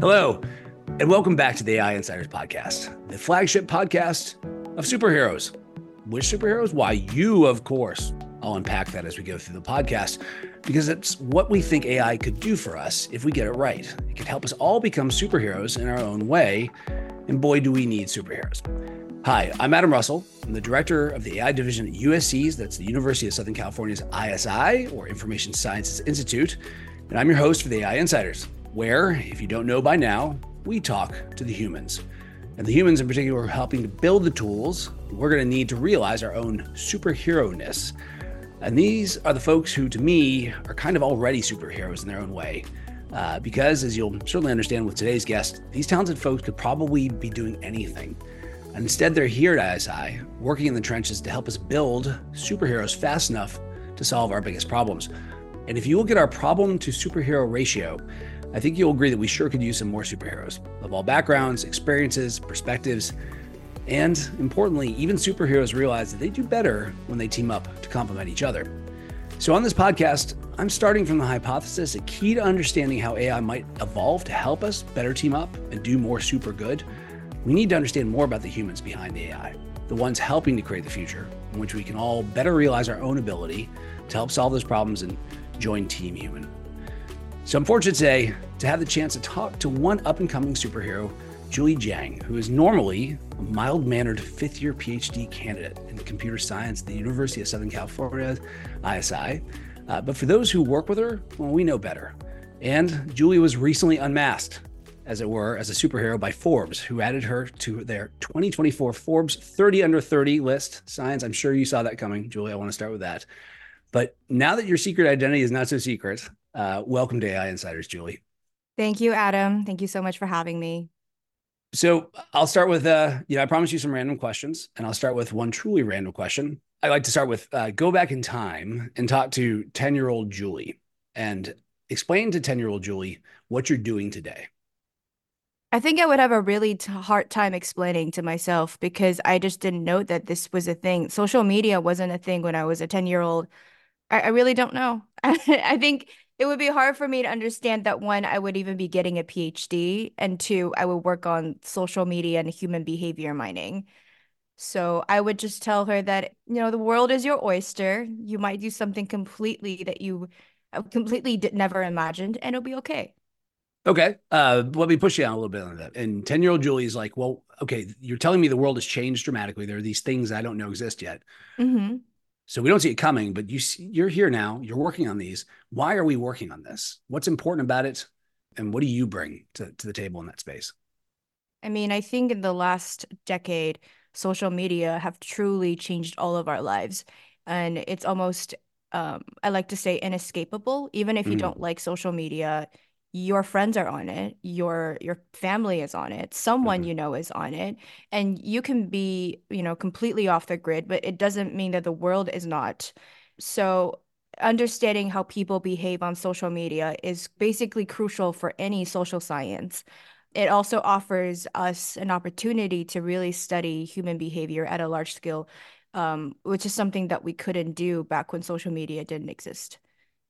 Hello, and welcome back to the AI Insiders Podcast, the flagship podcast of superheroes. Which superheroes? Why, you, of course. I'll unpack that as we go through the podcast because it's what we think AI could do for us if we get it right. It could help us all become superheroes in our own way. And boy, do we need superheroes. Hi, I'm Adam Russell. I'm the director of the AI division at USC's, that's the University of Southern California's ISI, or Information Sciences Institute. And I'm your host for the AI Insiders where, if you don't know by now, we talk to the humans. And the humans in particular are helping to build the tools we're going to need to realize our own superhero ness. And these are the folks who, to me, are kind of already superheroes in their own way. Uh, because, as you'll certainly understand with today's guest, these talented folks could probably be doing anything. And instead, they're here at ISI, working in the trenches to help us build superheroes fast enough to solve our biggest problems. And if you look at our problem to superhero ratio, I think you'll agree that we sure could use some more superheroes of all backgrounds, experiences, perspectives, and importantly, even superheroes realize that they do better when they team up to complement each other. So, on this podcast, I'm starting from the hypothesis a key to understanding how AI might evolve to help us better team up and do more super good. We need to understand more about the humans behind the AI, the ones helping to create the future, in which we can all better realize our own ability to help solve those problems and join Team Human. So I'm fortunate today to have the chance to talk to one up and coming superhero, Julie Jiang, who is normally a mild mannered fifth year PhD candidate in computer science at the University of Southern California, ISI. Uh, but for those who work with her, well, we know better. And Julie was recently unmasked, as it were, as a superhero by Forbes, who added her to their 2024 Forbes 30 under 30 list. Science, I'm sure you saw that coming, Julie. I want to start with that. But now that your secret identity is not so secret, uh, welcome to AI Insiders, Julie. Thank you, Adam. Thank you so much for having me. So I'll start with, uh, you know, I promise you some random questions, and I'll start with one truly random question. I like to start with uh, go back in time and talk to 10 year old Julie and explain to 10 year old Julie what you're doing today. I think I would have a really t- hard time explaining to myself because I just didn't know that this was a thing. Social media wasn't a thing when I was a 10 year old. I, I really don't know. I think it would be hard for me to understand that one, I would even be getting a PhD, and two, I would work on social media and human behavior mining. So I would just tell her that, you know, the world is your oyster. You might do something completely that you uh, completely did, never imagined, and it'll be okay. Okay. Uh, let me push you on a little bit on that. And 10 year old Julie is like, well, okay, you're telling me the world has changed dramatically. There are these things I don't know exist yet. Mm-hmm. So we don't see it coming, but you see, you're here now. You're working on these. Why are we working on this? What's important about it, and what do you bring to, to the table in that space? I mean, I think in the last decade, social media have truly changed all of our lives, and it's almost um, I like to say inescapable. Even if you mm. don't like social media, your friends are on it your your family is on it someone mm-hmm. you know is on it and you can be you know completely off the grid but it doesn't mean that the world is not so understanding how people behave on social media is basically crucial for any social science it also offers us an opportunity to really study human behavior at a large scale um, which is something that we couldn't do back when social media didn't exist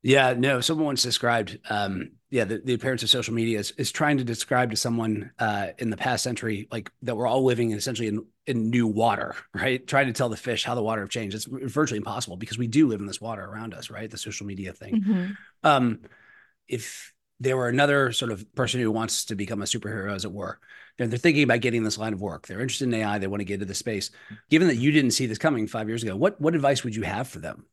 yeah, no. Someone once described, um, yeah, the, the appearance of social media is, is trying to describe to someone uh, in the past century, like that we're all living essentially in, in new water, right? Trying to tell the fish how the water have changed. It's virtually impossible because we do live in this water around us, right? The social media thing. Mm-hmm. Um, if there were another sort of person who wants to become a superhero, as it were, they're, they're thinking about getting this line of work. They're interested in AI. They want to get into the space. Given that you didn't see this coming five years ago, what what advice would you have for them?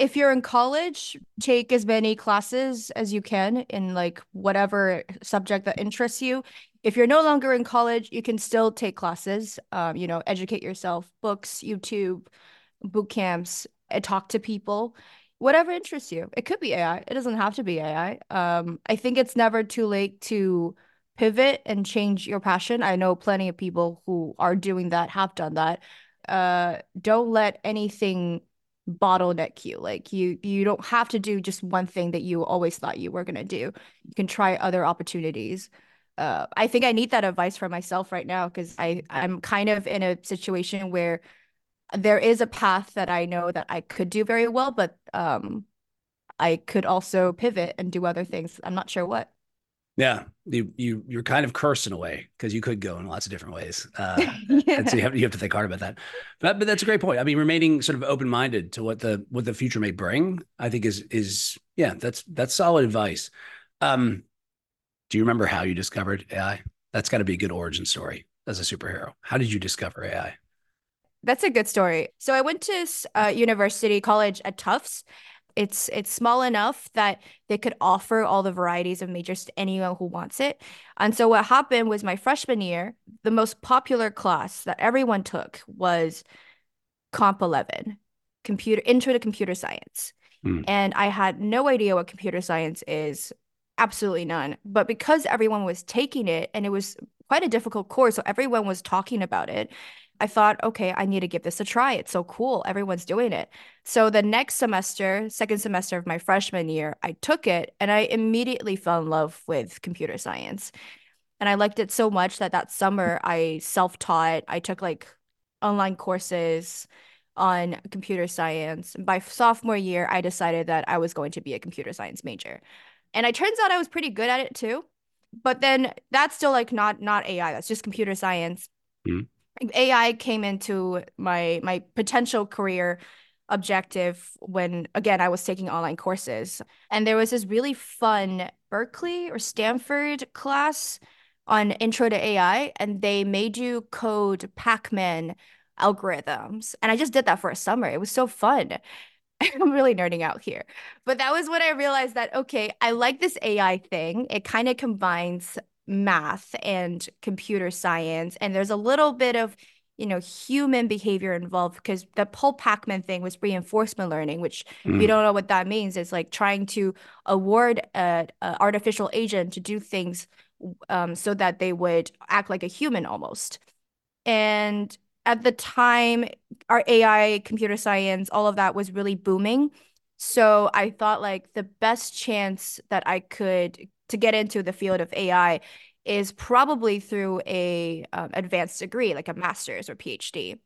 If you're in college, take as many classes as you can in like whatever subject that interests you. If you're no longer in college, you can still take classes. Um, you know, educate yourself, books, YouTube, boot camps, talk to people, whatever interests you. It could be AI. It doesn't have to be AI. Um, I think it's never too late to pivot and change your passion. I know plenty of people who are doing that, have done that. Uh, don't let anything bottleneck you. Like you you don't have to do just one thing that you always thought you were going to do. You can try other opportunities. Uh, i think i need that advice for myself right now because i i'm kind of in a situation where there is a path that i know that i could do very well but um i could also pivot and do other things. I'm not sure what Yeah, you you you're kind of cursed in a way because you could go in lots of different ways, uh, yeah. and so you have you have to think hard about that. But but that's a great point. I mean, remaining sort of open minded to what the what the future may bring, I think is is yeah, that's that's solid advice. Um, do you remember how you discovered AI? That's got to be a good origin story as a superhero. How did you discover AI? That's a good story. So I went to uh, university college at Tufts, it's it's small enough that they could offer all the varieties of majors to anyone who wants it. And so what happened was my freshman year, the most popular class that everyone took was Comp 11, computer intro to computer science. Mm. And I had no idea what computer science is, absolutely none. But because everyone was taking it and it was quite a difficult course, so everyone was talking about it. I thought, okay, I need to give this a try. It's so cool. Everyone's doing it. So the next semester, second semester of my freshman year, I took it and I immediately fell in love with computer science. And I liked it so much that that summer I self taught. I took like online courses on computer science. By sophomore year, I decided that I was going to be a computer science major. And it turns out I was pretty good at it too. But then that's still like not not AI, that's just computer science. Mm-hmm AI came into my my potential career objective when again I was taking online courses. And there was this really fun Berkeley or Stanford class on intro to AI and they made you code Pacman algorithms. And I just did that for a summer. It was so fun. I'm really nerding out here. But that was when I realized that okay I like this AI thing. It kind of combines math and computer science and there's a little bit of you know human behavior involved because the Paul Pacman thing was reinforcement learning which mm. you don't know what that means. It's like trying to award a, a artificial agent to do things um, so that they would act like a human almost. And at the time our ai computer science all of that was really booming. So i thought like the best chance that i could to get into the field of AI is probably through a um, advanced degree, like a master's or PhD.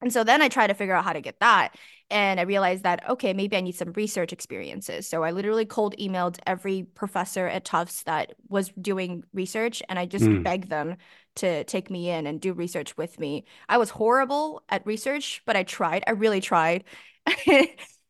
And so then I try to figure out how to get that. And I realized that, okay, maybe I need some research experiences. So I literally cold emailed every professor at Tufts that was doing research and I just mm. begged them to take me in and do research with me. I was horrible at research, but I tried. I really tried.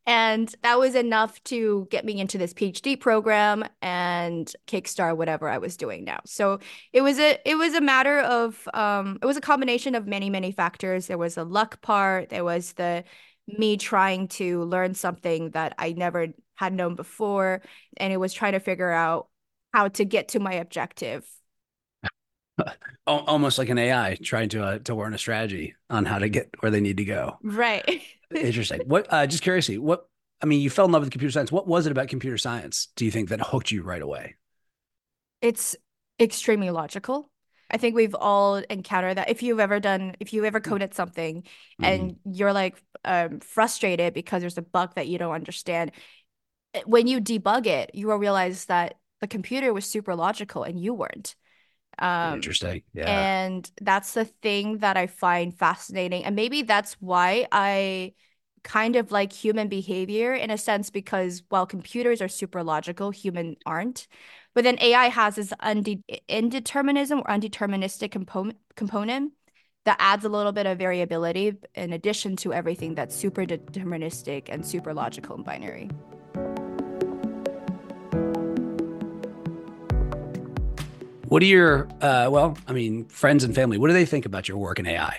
And that was enough to get me into this PhD program and kickstart whatever I was doing now. So it was a it was a matter of um, it was a combination of many many factors. There was a luck part. There was the me trying to learn something that I never had known before, and it was trying to figure out how to get to my objective. Almost like an AI trying to uh, to learn a strategy on how to get where they need to go. Right. Interesting. What? Uh, just curious. What? I mean, you fell in love with computer science. What was it about computer science? Do you think that hooked you right away? It's extremely logical. I think we've all encountered that. If you've ever done, if you ever coded something mm-hmm. and you're like um, frustrated because there's a bug that you don't understand, when you debug it, you will realize that the computer was super logical and you weren't. Um, Interesting. Yeah. And that's the thing that I find fascinating. And maybe that's why I kind of like human behavior in a sense, because while computers are super logical, human aren't. But then AI has this unde- indeterminism or undeterministic component component that adds a little bit of variability in addition to everything that's super deterministic and super logical and binary. What do your, uh, well, I mean, friends and family, what do they think about your work in AI?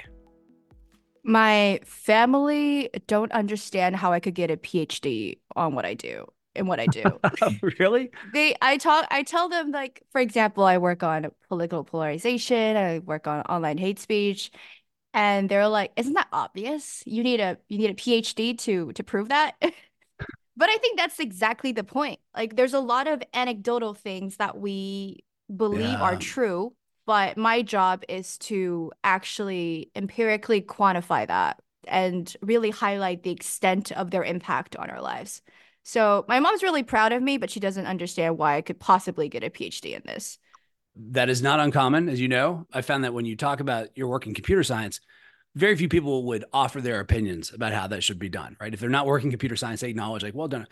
My family don't understand how I could get a PhD on what I do and what I do. really? They I talk I tell them like for example, I work on political polarization, I work on online hate speech, and they're like, "Isn't that obvious? You need a you need a PhD to to prove that?" but I think that's exactly the point. Like there's a lot of anecdotal things that we believe yeah. are true but my job is to actually empirically quantify that and really highlight the extent of their impact on our lives. So my mom's really proud of me but she doesn't understand why i could possibly get a phd in this. That is not uncommon as you know. I found that when you talk about your work in computer science very few people would offer their opinions about how that should be done right? If they're not working computer science they acknowledge like well done.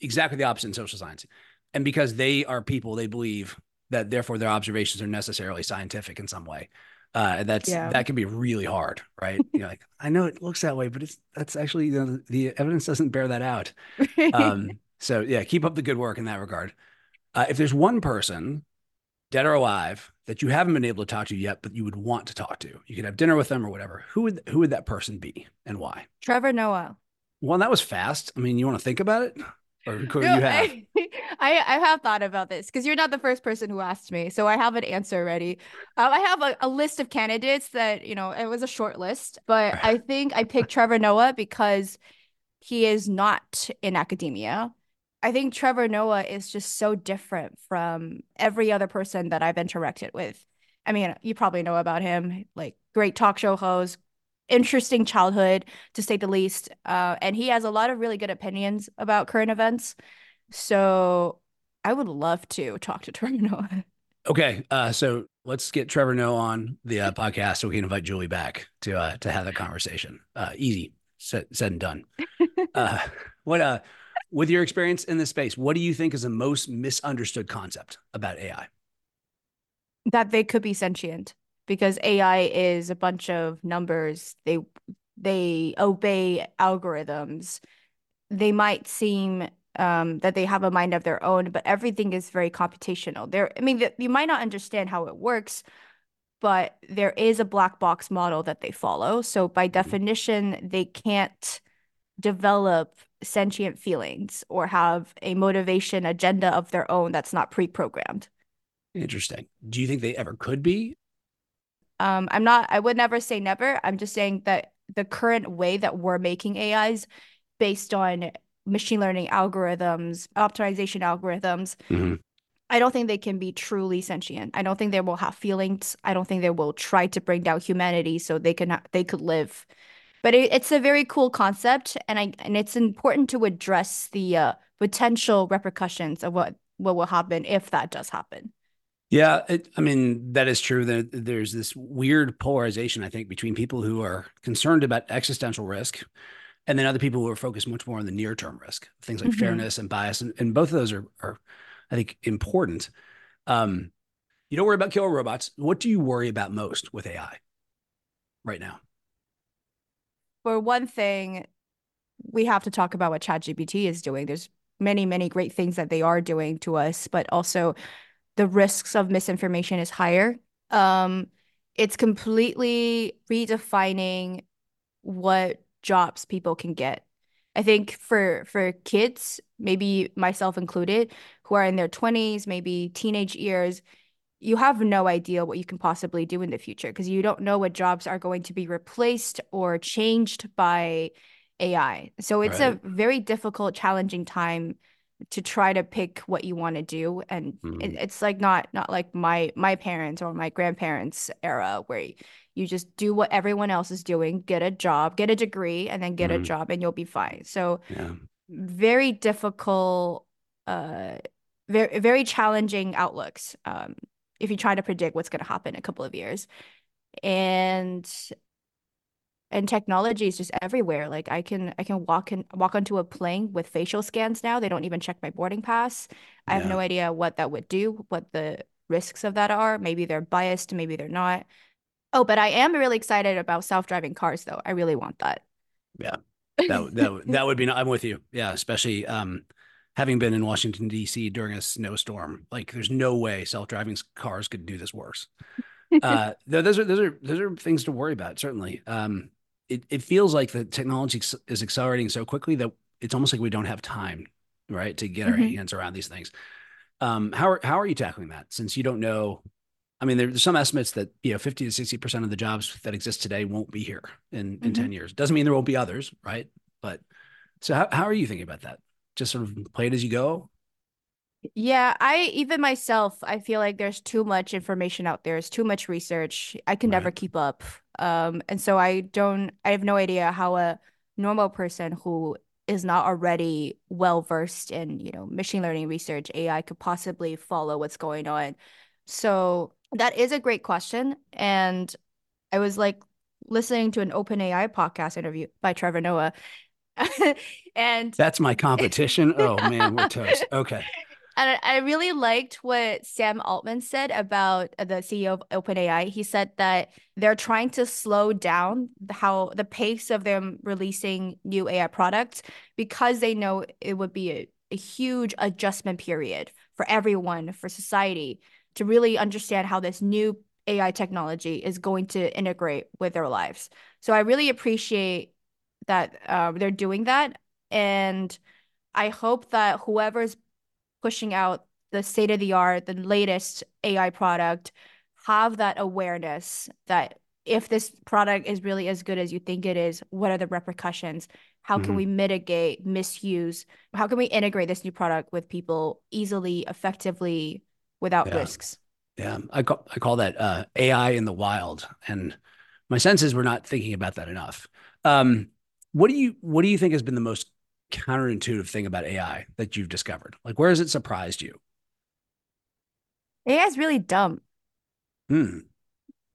Exactly the opposite in social science. And because they are people, they believe that therefore their observations are necessarily scientific in some way. Uh, that's Yeah. that can be really hard, right? You're like, I know it looks that way, but it's that's actually you know, the evidence doesn't bear that out. Um, so yeah, keep up the good work in that regard. Uh, if there's one person, dead or alive, that you haven't been able to talk to yet, but you would want to talk to, you could have dinner with them or whatever. Who would who would that person be and why? Trevor Noah. Well, that was fast. I mean, you want to think about it, or No, you have? I, I I have thought about this because you're not the first person who asked me, so I have an answer ready. Um, I have a, a list of candidates that you know it was a short list, but I think I picked Trevor Noah because he is not in academia. I think Trevor Noah is just so different from every other person that I've interacted with. I mean, you probably know about him, like great talk show host, interesting childhood to say the least. Uh, and he has a lot of really good opinions about current events. So I would love to talk to Trevor Noah. Okay, uh, so let's get Trevor Noah on the uh, podcast so we can invite Julie back to uh, to have that conversation. Uh, easy, said, said and done. uh, what uh, with your experience in this space, what do you think is the most misunderstood concept about AI? that they could be sentient because AI is a bunch of numbers. They they obey algorithms. They might seem um, that they have a mind of their own, but everything is very computational. There, I mean, th- you might not understand how it works, but there is a black box model that they follow. So by definition, they can't develop sentient feelings or have a motivation agenda of their own that's not pre-programmed. Interesting. Do you think they ever could be? Um, I'm not, I would never say never. I'm just saying that the current way that we're making AIs based on machine learning algorithms, optimization algorithms, Mhm. I don't think they can be truly sentient. I don't think they will have feelings. I don't think they will try to bring down humanity so they can ha- they could live. But it, it's a very cool concept, and I and it's important to address the uh, potential repercussions of what what will happen if that does happen. Yeah, it, I mean that is true. That there's this weird polarization, I think, between people who are concerned about existential risk, and then other people who are focused much more on the near term risk, things like Mhm. fairness and bias, and, and both of those are, are, I think, important. Um, you don't worry about killer robots. What do you worry about most with AI right now? for one thing, we have to talk about what ChatGPT is doing. There's many, many great things that they are doing to us, but also the risks of misinformation is higher. Um, it's completely redefining what jobs people can get. I think for for kids, maybe myself included, who are in their 20s, maybe teenage years, you have no idea what you can possibly do in the future because you don't know what jobs are going to be replaced or changed by AI. So it's a very difficult, challenging time to try to pick what you want to do. And it, Mhm. it's like not not like my my parents or my grandparents era where you just do what everyone else is doing, get a job, get a degree, and then get a Mhm. job and you'll be fine. So Yeah. very difficult, uh, very very challenging outlooks. Um, if you try to predict what's going to happen in a couple of years, and and technology is just everywhere. Like I can I can walk in walk onto a plane with facial scans now. They don't even check my boarding pass. I have no idea what that would do, what the risks of that are. Maybe they're biased, maybe they're not. Oh, but I am really excited about self-driving cars though. I really want that. Yeah. That would- that would- that would be. I'm with you. Yeah, especially um, having been in Washington D.C. during a snowstorm. Like, there's no way self-driving cars could do this worse. Uh, those are those are those are things to worry about. Certainly, um, it it feels like the technology is accelerating so quickly that it's almost like we don't have time, right, to get our Mhm. hands around these things. Um, how are how are you tackling that? Since you don't know. I mean, there's some estimates that you know 50 to 60 percent of the jobs that exist today won't be here in in Mhm. 10 years. Doesn't mean there won't be others, right? But so how how are you thinking about that? Just sort of play it as you go. Yeah, I even myself, I feel like there's too much information out there. There's too much research. I can never keep up. Um, and so I don't, I have no idea how a normal person who is not already well versed in, you know, machine learning research, AI could possibly follow what's going on. So that is a great question. And I was like listening to an OpenAI podcast interview by Trevor Noah. And That's my competition. Oh man, we're toast. Okay. And I really liked what Sam Altman said about the CEO of OpenAI. He said that they're trying to slow down how the pace of them releasing new AI products because they know it would be a, a huge adjustment period for everyone, for society to really understand how this new AI technology is going to integrate with their lives. So I really appreciate that uh, they're doing that. And I hope that whoever's pushing out the state of the art, the latest AI product, have that awareness that if this product is really as good as you think it is, what are the repercussions? How mm-hmm. can we mitigate misuse? How can we integrate this new product with people easily, effectively, without yeah. risks? Yeah, I call I call that uh, AI in the wild, and my sense is we're not thinking about that enough. Um, what do you What do you think has been the most counterintuitive thing about AI that you've discovered? Like, where has it surprised you? AI is really dumb. Hmm.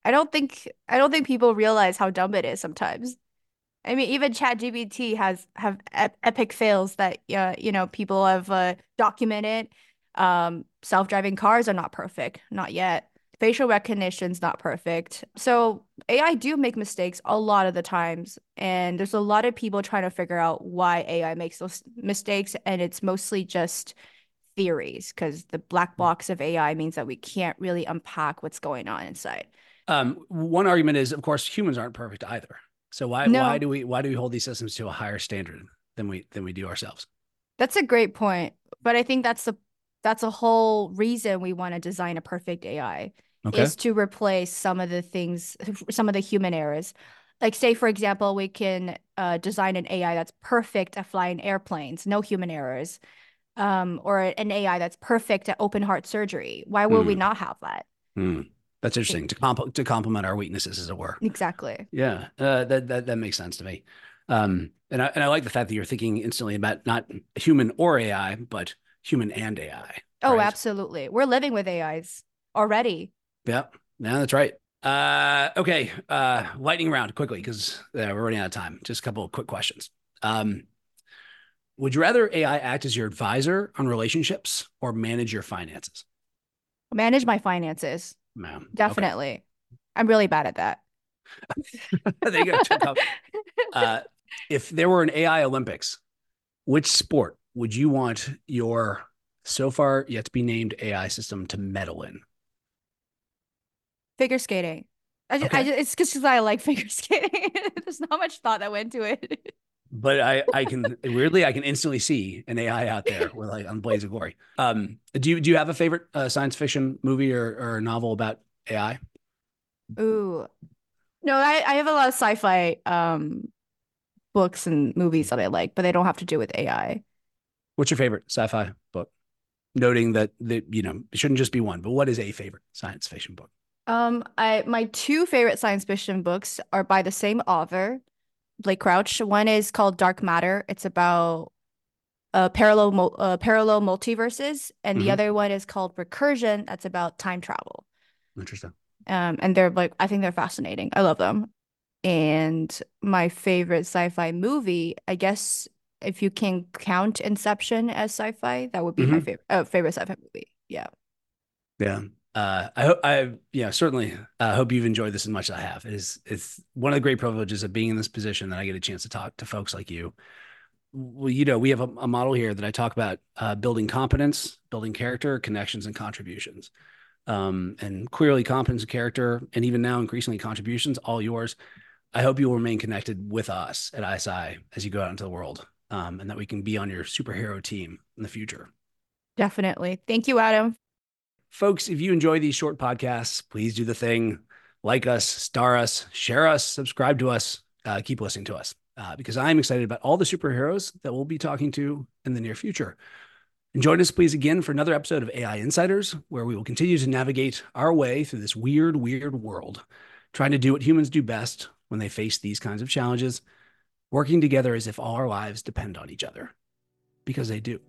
I don't think I don't think people realize how dumb it is sometimes. I mean, even ChatGPT has have ep epic fails that uh, you know people have uh, documented. Um, self-driving cars are not perfect, not yet facial recognition's not perfect. So AI do make mistakes a lot of the times. And there's a lot of people trying to figure out why AI makes those mistakes. And it's mostly just theories because the black mm. box of AI means that we can't really unpack what's going on inside. Um, one argument is, of course, humans aren't perfect either. So why no. why do we why do we hold these systems to a higher standard than we than we do ourselves? That's a great point. But I think that's the that's a whole reason we want to design a perfect AI okay. is to replace some of the things, some of the human errors. Like, say, for example, we can uh, design an AI that's perfect at flying airplanes, no human errors, um, or an AI that's perfect at open heart surgery. Why would mm. we hmm. not have that? Mm. That's interesting to comp- to complement our weaknesses, as it were. Exactly. Yeah, uh, that that that makes sense to me. Um, and I and I like the fact that you're thinking instantly about not human or AI, but human and AI. Oh, right? absolutely. We're living with AIs already. Yeah, yeah, that's right. Uh, okay, uh, lightning round quickly because uh, we're running out of time. Just a couple of quick questions. Um, would you rather AI act as your advisor on relationships or manage your finances? Manage my finances. No. definitely. Okay. I'm really bad at that. there you go. Uh, if there were an AI Olympics, which sport would you want your so far yet to be named AI system to medal in? Figure skating. I just, okay. I just, it's because I like figure skating. There's not much thought that went to it. But I, I can weirdly, I can instantly see an AI out there with like on Blades of Glory. Um, do you, do you have a favorite uh, science fiction movie or, or novel about AI? Ooh, no, I, I have a lot of sci-fi um books and movies that I like, but they don't have to do with AI. What's your favorite sci-fi book? Noting that that you know it shouldn't just be one, but what is a favorite science fiction book? Um, I my two favorite science fiction books are by the same author, Blake Crouch. One is called Dark Matter. It's about uh, parallel uh, parallel multiverses, and mm-hmm. the other one is called Recursion. That's about time travel. Interesting. Um, and they're like I think they're fascinating. I love them. And my favorite sci-fi movie, I guess, if you can count Inception as sci-fi, that would be mm-hmm. my favorite uh, favorite sci-fi movie. Yeah. Yeah uh, I hope I yeah certainly uh, hope you've enjoyed this as much as I have. It is it's one of the great privileges of being in this position that I get a chance to talk to folks like you. Well, you know, we have a, a model here that I talk about uh, building competence, building character, connections, and contributions. Um, and clearly, competence and character, and even now increasingly contributions, all yours. I hope you will remain connected with us at ISI as you go out into the world, um, and that we can be on your superhero team in the future. Definitely. Thank you, Adam. Folks, if you enjoy these short podcasts, please do the thing like us, star us, share us, subscribe to us, uh, keep listening to us uh, because I'm excited about all the superheroes that we'll be talking to in the near future. And join us, please, again for another episode of AI Insiders, where we will continue to navigate our way through this weird, weird world, trying to do what humans do best when they face these kinds of challenges, working together as if all our lives depend on each other, because they do.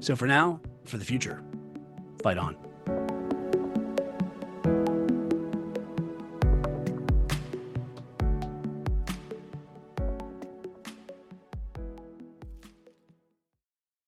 So for now, for the future, fight on.